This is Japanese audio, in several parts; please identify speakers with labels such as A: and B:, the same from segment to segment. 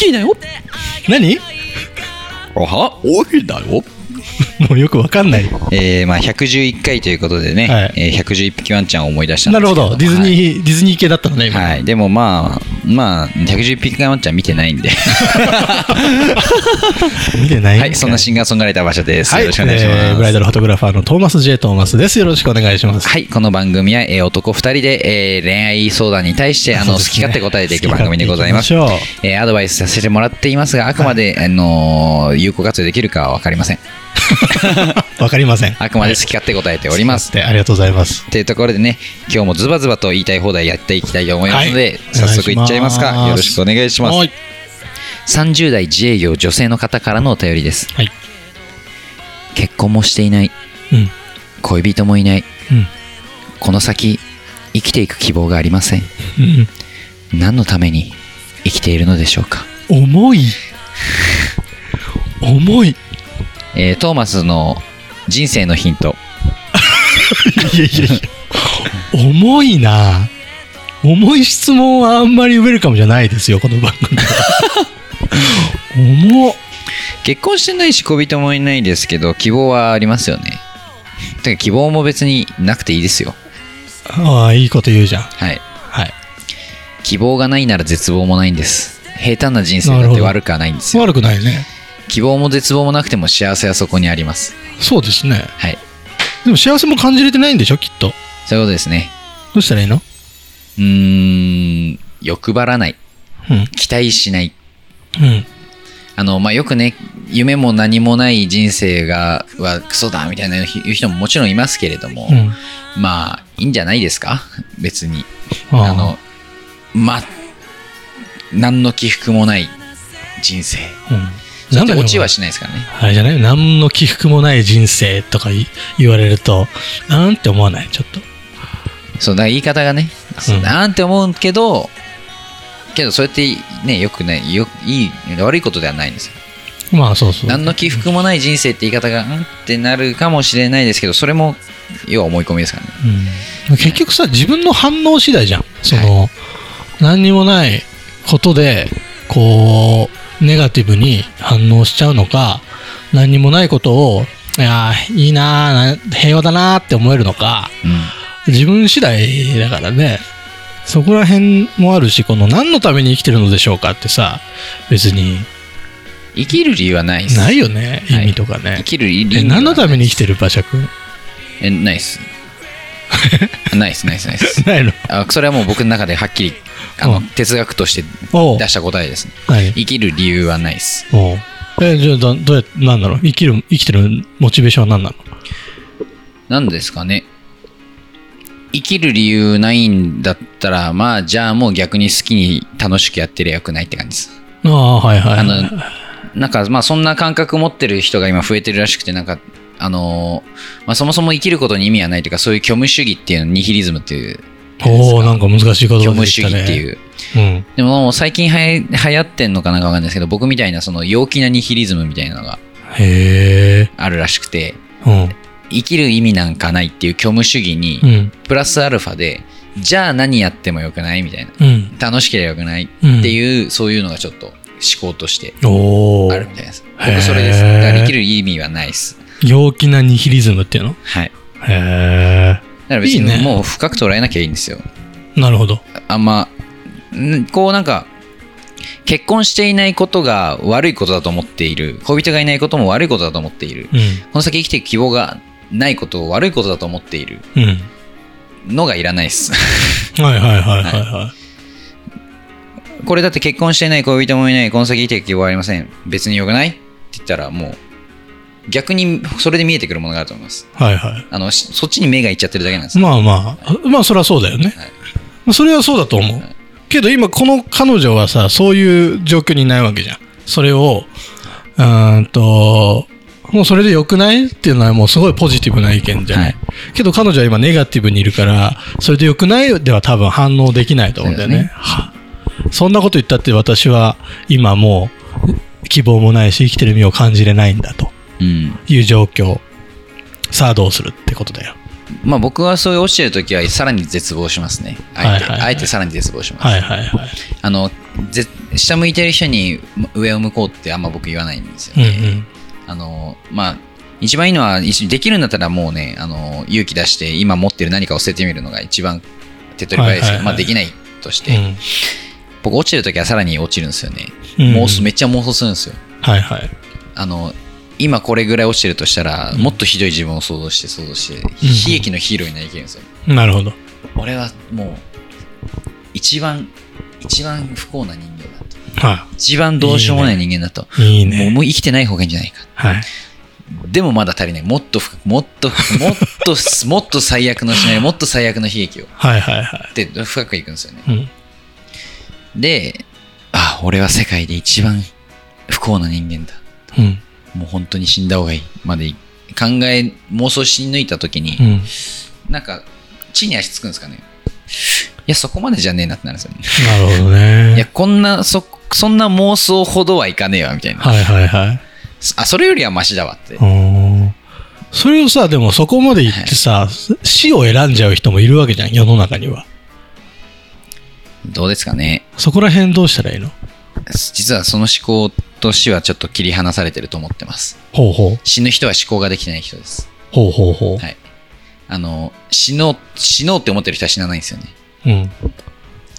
A: ッキーだよ。
B: 何？
A: おは？おいだよ。
B: もうよくわかんない。
C: えーまあ、111回ということでね、
B: はい
C: えー111匹ワンちゃんを思い出したんですけど
B: なるほど。ディズニー、
C: はい
B: ディズニー系だったのね、今。
C: はい、でもまあ、まあ、111匹ワンちゃん見てないんで、
B: 見てない
C: はい、そんなシンガーソングライター馬車です。
B: はい、
C: よろしくお願いします。
B: えーブライダルフォトグラファーのトーマス J. トーマスです。よろしくお願いします。
C: はい、この番組は、えー男2人で、えー恋愛相談に対してあの、
B: ね
C: き勝手答えていく番組でございます。
B: ましょ
C: えーアドバイスさせてもらっていますが、あくまで、あのー有効活用できるかは分かりません。
B: わかりません。
C: あくまで好き勝手答えております。
B: でありがとうございます。
C: というところでね、今日もズバズバと言いたい放題やっていきたいと思いますので、
B: はい
C: 早速いっちゃいますか。よろしくお願いします。
B: はい。
C: 30代自営業女性の方からのお便りです。
B: はい。
C: 結婚もしていない、
B: うん。
C: 恋人もいない、
B: うん。
C: この先、生きていく希望がありません。
B: うん。
C: 何のために生きているのでしょうか。
B: 重い。重い。
C: えートーマスの人生のヒント。
B: いやいやいや。重いな重い質問はあんまりウェルカムじゃないですよ、この番組は。重っ。
C: 結婚してないし恋人もいないですけど、希望はありますよね。てか希望も別になくていいですよ。
B: ああ、いいこと言うじゃん。
C: はい。
B: はい。
C: 希望がないなら絶望もないんです。平坦な人生だって悪くはないんですよ。
B: 悪くないね。
C: 希望も絶望もなくても幸せはそこにあります。
B: そうですね。
C: はい。
B: でも幸せも感じれてないんでしょ、きっと。
C: そういうことですね。
B: どうしたらいいの？
C: うーん、欲張らない。
B: うん。
C: 期待しない。
B: うん。
C: あの、まあ、よくね、夢も何もない人生が、はクソだみたいな言う人ももちろんいますけれども、
B: うん。
C: まあ、いいんじゃないですか？別に。
B: あ
C: あの、まあ、何の起伏もない人生。
B: うん。
C: そ
B: なんだ
C: 落ちはしないですからね。
B: あれじゃない？何の起伏もない人生とかい言われると、なんて思わない？ちょっと。
C: そう、だから言い方がね、そうなんて思うけど、けど、そうやってね、よくない、よいい、悪いことではないんですよ。
B: まあそうそう。
C: 何の起伏もない人生って言い方が、うん？ってなるかもしれないですけど、それも、要は思い込みですからね。
B: うん、結局さ、自分の反応次第じゃん。その、何にもないことで、こう、ネガティブに反応しちゃうのか、何にもないことを、いやーいいな平和だなーって思えるのか、
C: うん。
B: 自分次第だからね。そこら辺もあるし、この何のために生きてるのでしょうかってさ、別に
C: 生きる理由はない。
B: ないよね、
C: はい
B: 意味とかね
C: 生。きる理由
B: 何のために生きてる馬車くん
C: え、ないっす。ないっす、ないっす、ないっす。
B: ないの？
C: あそれはもう僕の中ではっきり、あの、
B: うん
C: 哲学として出した答えですね。
B: 何
C: 生きる理由はないっす。
B: え、じゃあど、どうやなんだろう？生きる、生きてるモチベーションは何なの？
C: なんですかね。生きる理由ないんだったら、まあ、じゃあもう逆に好きに楽しくやってりゃよくないって感じです。
B: ああ、はいはい、はい。
C: あの、なんか、まあ、そんな感覚持ってる人が今増えてるらしくて、なんか、あのーまあ、そもそも生きることに意味はないというか、そういう虚無主義っていうの、ニヒリズムっていう、
B: おおなんか難しいでしたね。
C: 義っていう。
B: うん。
C: でも最近はや流行ってんのかなんかわかんないですけど、僕みたいなその陽気なニヒリズムみたいなのが。あるらしくて、
B: うん。
C: 生きる意味なんかないっていう虚無主義に
B: う、ん。
C: プラスアルファで、じゃあ何やってもよくないみたいな。
B: うん。
C: 楽しければよくないっていう、そういうのがちょっと思考としてあるみたいです。僕それです。だから生きる意味はないです。
B: 陽気なニヒリズムっていうの？
C: はい。
B: へ
C: だから別
B: いいね
C: にもう深く捉えなきゃいいんですよ。
B: え。なるほど。
C: あんま、んこうなんか、結婚していないことが悪いことだと思っている。恋人がいないことも悪いことだと思っている。
B: うん。
C: この先生きていく希望がないことを悪いことだと思っている
B: うん。
C: のがいらないです。
B: はいはいはいはいは
C: これだって結婚していない恋人もいない、この先生きていく希望はありません。別に良くない？って言ったらもう、逆にそれで見えてくるものがあると思います。
B: い。はいはい。
C: あの、しそっちに目がいっちゃってるだけなんです。
B: まあまあ、まあそれはそうだよね。
C: はい
B: まあそれはそうだと思う。けど今この彼女はさそういう状況にいないわけじゃんそれをうーんともうそれで良くないっていうのはもうすごいポジティブな意見じゃない、
C: はい
B: けど彼女は今ネガティブにいるからそれで良くないでは多分反応できないと思うんだよね
C: ね
B: はそんなこと言ったって私は今もう希望もないし生きてる意味を感じれないんだと
C: うん
B: いう状況。さあどうするってことだよ。
C: まあ僕はそういう落ちてる時はさらに絶望しますね。あえて、
B: はいはいはい。
C: あえてさらに絶望します、
B: はいはいはい。
C: あのぜ下向いてる人に上を向こうってあんま僕言わないんですよ
B: うんう
C: ね、
B: ん。
C: あのまあ一番いいのは一できるんだったらもうねあの勇気出して今持ってる何かを捨ててみるのが一番手っ取り早いですけど、
B: はいはいはい。
C: まあできないとして、
B: うん。
C: 僕落ちてる時はさらに落ちるんですよね、
B: うん。
C: 妄想めっちゃ妄想するんですよ。
B: はいはい。
C: あの今これぐらい落ちてるとしたら、もっとひどい自分を想像して想像して、悲劇のヒーローになりきるんですよ。
B: なるほど。
C: 俺はもう一番一番不幸な人間だと。
B: は
C: 一番どうしようもない人間だと。
B: いいい
C: もう
B: ね
C: もう生きてない方がいいんじゃないか。
B: はい。
C: でもまだ足りない。もっともっともっと もっと最悪のシナリオもっと最悪の悲劇を。
B: はいはいは
C: で深くいくんですよね。
B: いうん。
C: であ俺は世界で一番不幸な人間だ
B: うん
C: もう本当に死んだ方がいいまで考え妄想し抜いた時に、
B: うん。
C: なんか地に足つくんですかね。いやそこまでじゃねえなってなるんですよね。
B: なるほどね。
C: いやこんなそそんな妄想ほどはいかねえわみたいな。
B: はいはいはい。
C: あそれよりはマシだわって。
B: それをさでもそこまで言ってさ死を選んじゃう人もいるわけじゃん世の中には。
C: どうですかね。
B: そこら辺どうしたらいいの？
C: 実はその思考と死はちょっと切り離されてると思ってます。
B: ほうほう。
C: 死ぬ人は思考ができてない人です。
B: ほうほうほう。
C: はい。あの死のう死のうって思ってる人は死なないんですよね。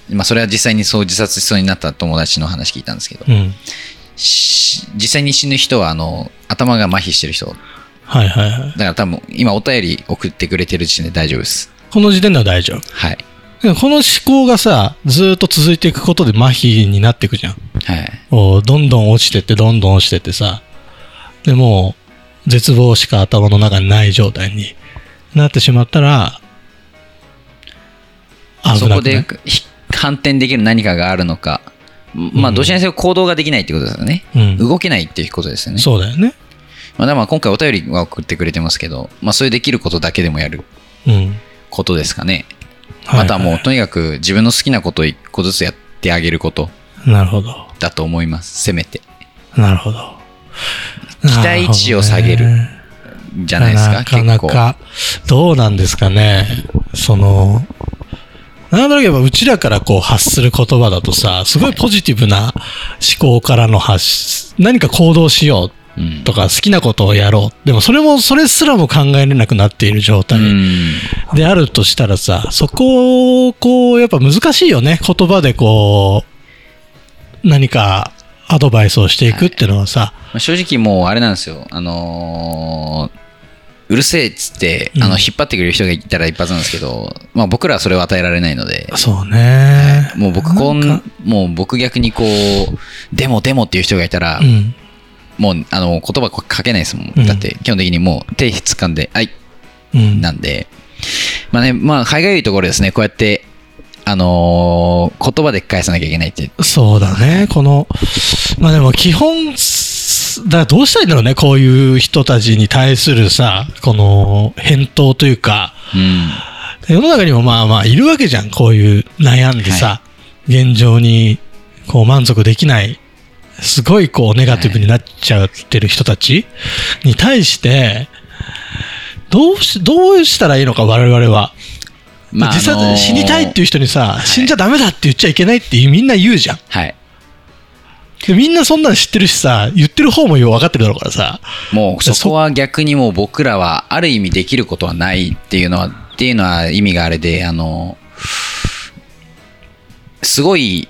B: うん。
C: まあそれは実際にそう自殺しそうになった友達の話聞いたんですけど、
B: うん。
C: し実際に死ぬ人はあの頭が麻痺してる人。だ
B: はいはいはい。
C: から多分今お便り送ってくれてる時点で大丈夫です。
B: この時点では大丈夫。
C: はい
B: この思考がさずーっと続いていくことで麻痺になっていくじゃん。
C: はい。
B: どんどん落ちてってどんどん落ちてってさ。でもう絶望しか頭の中にない状態になってしまったら危
C: そこでひ反転できる何かがあるのか。まあどちらにせよ行動ができないってことですよね、
B: うん。
C: 動けないっていうことですよね。
B: そうだよね。
C: まあ、だからまあ今回お便りは送ってくれてますけど、まあ、そういうできることだけでもやる
B: うん。
C: ことですかね。
B: はい
C: あとはもうとにかく自分の好きなことを一個ずつやってあげること。
B: なるほど。
C: だと思います。せめて。
B: なるほど。
C: 期待値を下げる。じゃないですか、
B: なかな。かどうなんですかね？そのなんだろうけどうちらからこう発する言葉だとさすごいポジティブな思考からの発し何か行動しよ
C: うん
B: うとか好きなことをやろう。でもそれもそれすらも考えれなくなっている状
C: う
B: 態
C: ん。
B: であるとしたらさそこをこうやっぱ難しいよね。言葉でこう何かアドバイスをしていくっていうのはさ、
C: まあ正直もうあれなんですよ。あのーうるせえっつって、
B: うん。
C: あの引っ張ってくれる人がいたら一発なんですけど、まあ、僕らはそれを与えられないので、
B: そうね。
C: もう僕こ
B: ん、
C: もう僕逆にこう、でもでもっていう人がいたら、
B: うん
C: もうあの言葉かけないですもん。
B: うん
C: だって基本的にもう手掴んで、はい、
B: うん
C: なんで、まあね、まあ、歯がゆいところですね、こうやって、あのー言葉で返さなきゃいけないって。
B: そうだね。この、まあでも基本、すだどうしたらいいんだろうね。こういう人たちに対するさ、この返答というか、
C: うん。
B: 世の中にもまあまあいるわけじゃん。こういう悩んでさ、現状にこう満足できない、すごいこうネガティブになっちゃってる人たちに対して、どうし、どうしたらいいのか我々は。
C: まあ、
B: 実
C: あのー
B: 際死にたいっていう人にさ、
C: い
B: 死んじゃダメだって言っちゃいけないってみんな言うじゃん。
C: はい。
B: でみんなそんなの知ってるしさ、言ってる方もよう分かってるだろうからさ。
C: もうそこは逆にもう僕らはある意味できることはないっていうのは、っていうのは意味があれで、あの、すごい、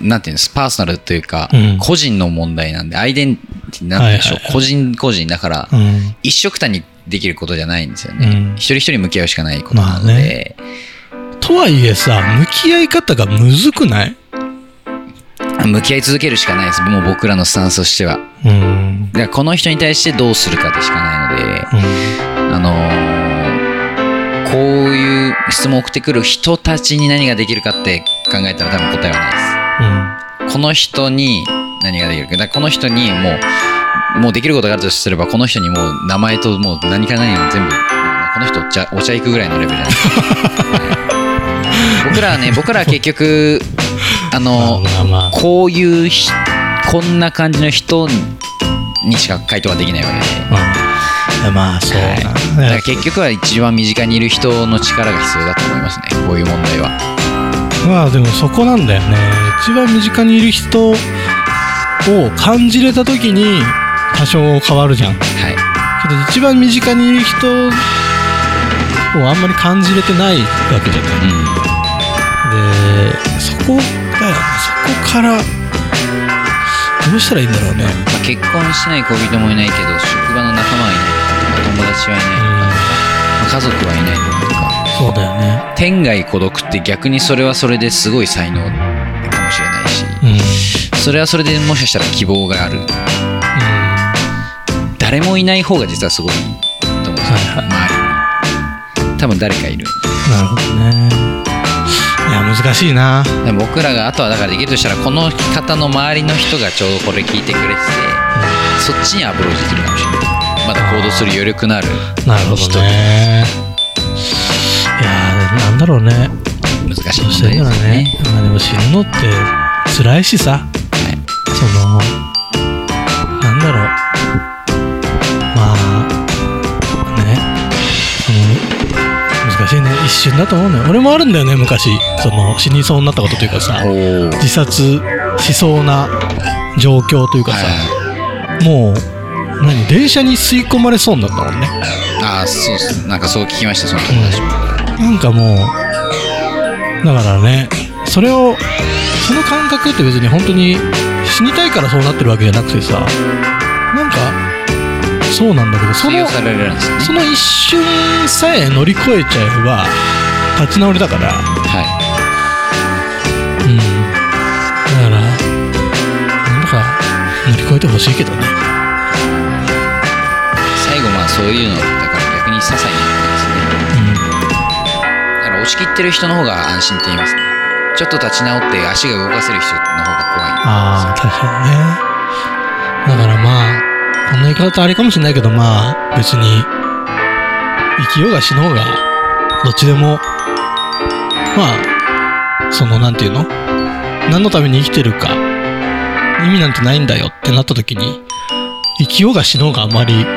C: なんていうんですパーソナルというか、
B: うん
C: 個人の問題なんで、アイデンティティなんでしょう、
B: はいはいはい
C: 個人個人だから、
B: うん。
C: 一緒くたにできることじゃないんですよね。
B: うん
C: 一人一人向き合うしかないことなの
B: まあ
C: で、
B: とはいえさ、向き合い方がむずくない？
C: 向き合い続けるしかないです。もう僕らのスタンスとしては。
B: うん。
C: だからこの人に対してどうするかでしかないので、
B: うん。
C: あのーこういう質問を送ってくる人たちに何ができるかって考えたら多分答えはないですこの人に何ができるかだからこの人にもうもうできることがあるとすればこの人にもう名前ともう何から何を全部この人お茶お茶行くぐらいのレベルじゃないですか僕らはね僕らは結局あの
B: まあまあ
C: こういうひこんな感じの人にしか回答ができないわけで、
B: うんまあそう。
C: はい、だから結局は一番身近にいる人の力が必要だと思いますね。こういう問題は
B: まあでもそこなんだよね。一番身近にいる人を感じれた時に多少変わるじゃん。け
C: はい。
B: ど一番身近にいる人をあんまり感じれてないわけじゃない。
C: うん。
B: でそこだよね。そこからどうしたらいいんだろうね。
C: まあ、結婚してない恋人もいないけど職場の仲間はいない。友達はいない。とか、まあ家族はいない
B: そうだよね。
C: 天涯孤独って逆にそれはそれですごい才能かもしれないし。
B: うん。
C: それはそれでもしかしたら希望がある。誰もいない方が実はすごいと思う。んですよ、
B: はいはい。
C: 周りに。多分誰かいる。
B: なるほどね。いや難しいな。
C: 僕らがあとはだからできるとしたらこの方の周りの人がちょうどこれ聞いてくれててそっちにアプローチできるかもしれない。まだ行動する余力のある
B: なるほどねなんだろうね。
C: 難しいですね。
B: らねまあでも死ぬのって辛いしさ。
C: はい。
B: そのなんだろう。まあねその難しいね。一瞬だと思うのよ。俺もあるんだよね昔。その死にそうになったことというかさ。自殺しそうな状況というかさ、もう何？電車に吸い込まれそうになったもんね。
C: ああそうなんかそう聞きましたその友達も、
B: なんかもうだからねそれをその感覚って別に本当に死にたいからそうなってるわけじゃなくてさなんかそうなんだけどその
C: ね。
B: その一瞬さえ乗り越えちゃえば立ち直りだから。
C: は
B: うん。だからなんとか乗り越えてほしいけどね。
C: い最後まあそういうのだから逆に些細なってる人の方が安心って言いますね。ちょっと立ち直って足が動かせる人の方が怖い。
B: ああ確かにねだ。からまあこんな言い方あれかもしれないけどまあ別に生きようが死のうがどっちでもまあそのなんていうの？何のために生きてるか意味なんてないんだよってなった時に生きようが死のうがあまりど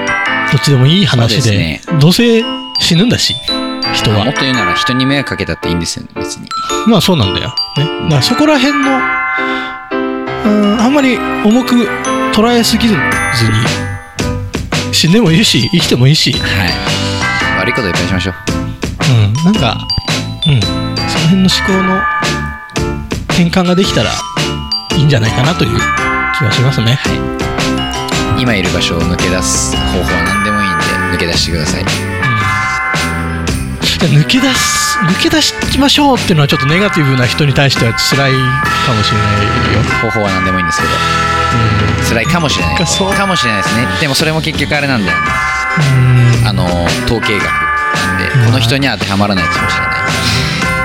B: っちでもいい話で
C: です
B: どうせ死ぬんだし人は。
C: もっと言うなら人に迷惑かけたっていいんですよ別に。
B: まあそうなんだよ。ね。だからそこら辺の、うん、あんまり重く捉えすぎずに、死んでもいいし、生きてもいいし、
C: はい。悪いこといっぱいしましょう。
B: うん、なんか、うん、その辺の思考の転換ができたらいいんじゃないかなという気がしますね。
C: 今いる場所を抜け出す方法は何でもいいんで抜け出してください
B: 抜け出す、抜け出しましょうっていうのはちょっとネガティブな人に対しては辛いかもしれないよ。
C: 方法は何でもいいんですけど。
B: うん。
C: 辛いかもしれない。
B: かそう。
C: かもしれないですね。でもそれも結局あれなんだよね
B: うん。
C: あの統計学なんで
B: うん。
C: この人には当てはまらないかもしれない。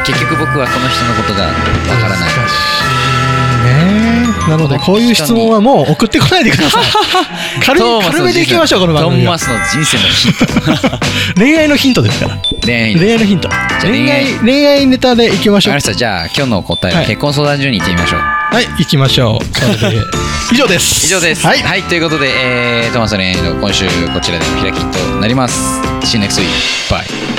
C: 結局僕はこの人のことがわからない
B: なのでこういう質問はもう送ってこないでください。軽軽めでいきましょうこの番
C: トー
B: 組は。
C: マスの人生のヒント
B: 恋愛のヒントですから。
C: 恋愛
B: 恋愛のヒント。恋
C: 恋愛。
B: 愛恋愛ネタでいきましょう。
C: じゃあ今日の答えは
B: はい。
C: 結婚相談所に行ってみましょう。
B: はい行きましょう。それで以上です。
C: 以上です。
B: はい、
C: ということで、えー、トーマスの恋愛の今週こちらでお開きとなります。See you next week. Bye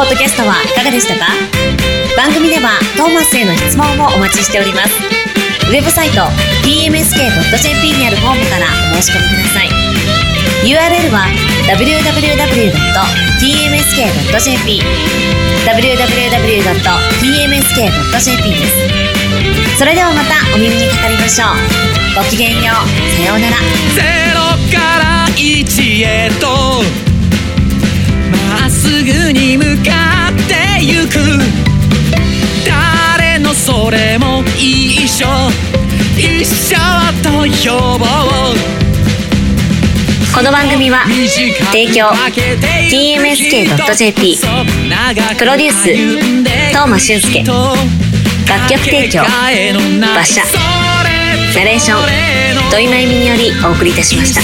D: ポッドキャストはいかがでしたか？番組ではトーマスへの質問もお待ちしております。ウェブサイト tmsk.jp にあるフォームからお申し込みください。URL は www.tmsk.jp www.tmsk.jp です。それではまたお耳にかかりましょう。ごきげんよう。さようなら。
E: ゼロから一へとすぐに向かってゆく。誰のそれも一緒。
C: 一緒と呼ぼう。
D: この番組は提供 TMSK.jp プロデュース東間俊介。楽曲提供馬車。ナレーション土井真由美によりお送りいたしました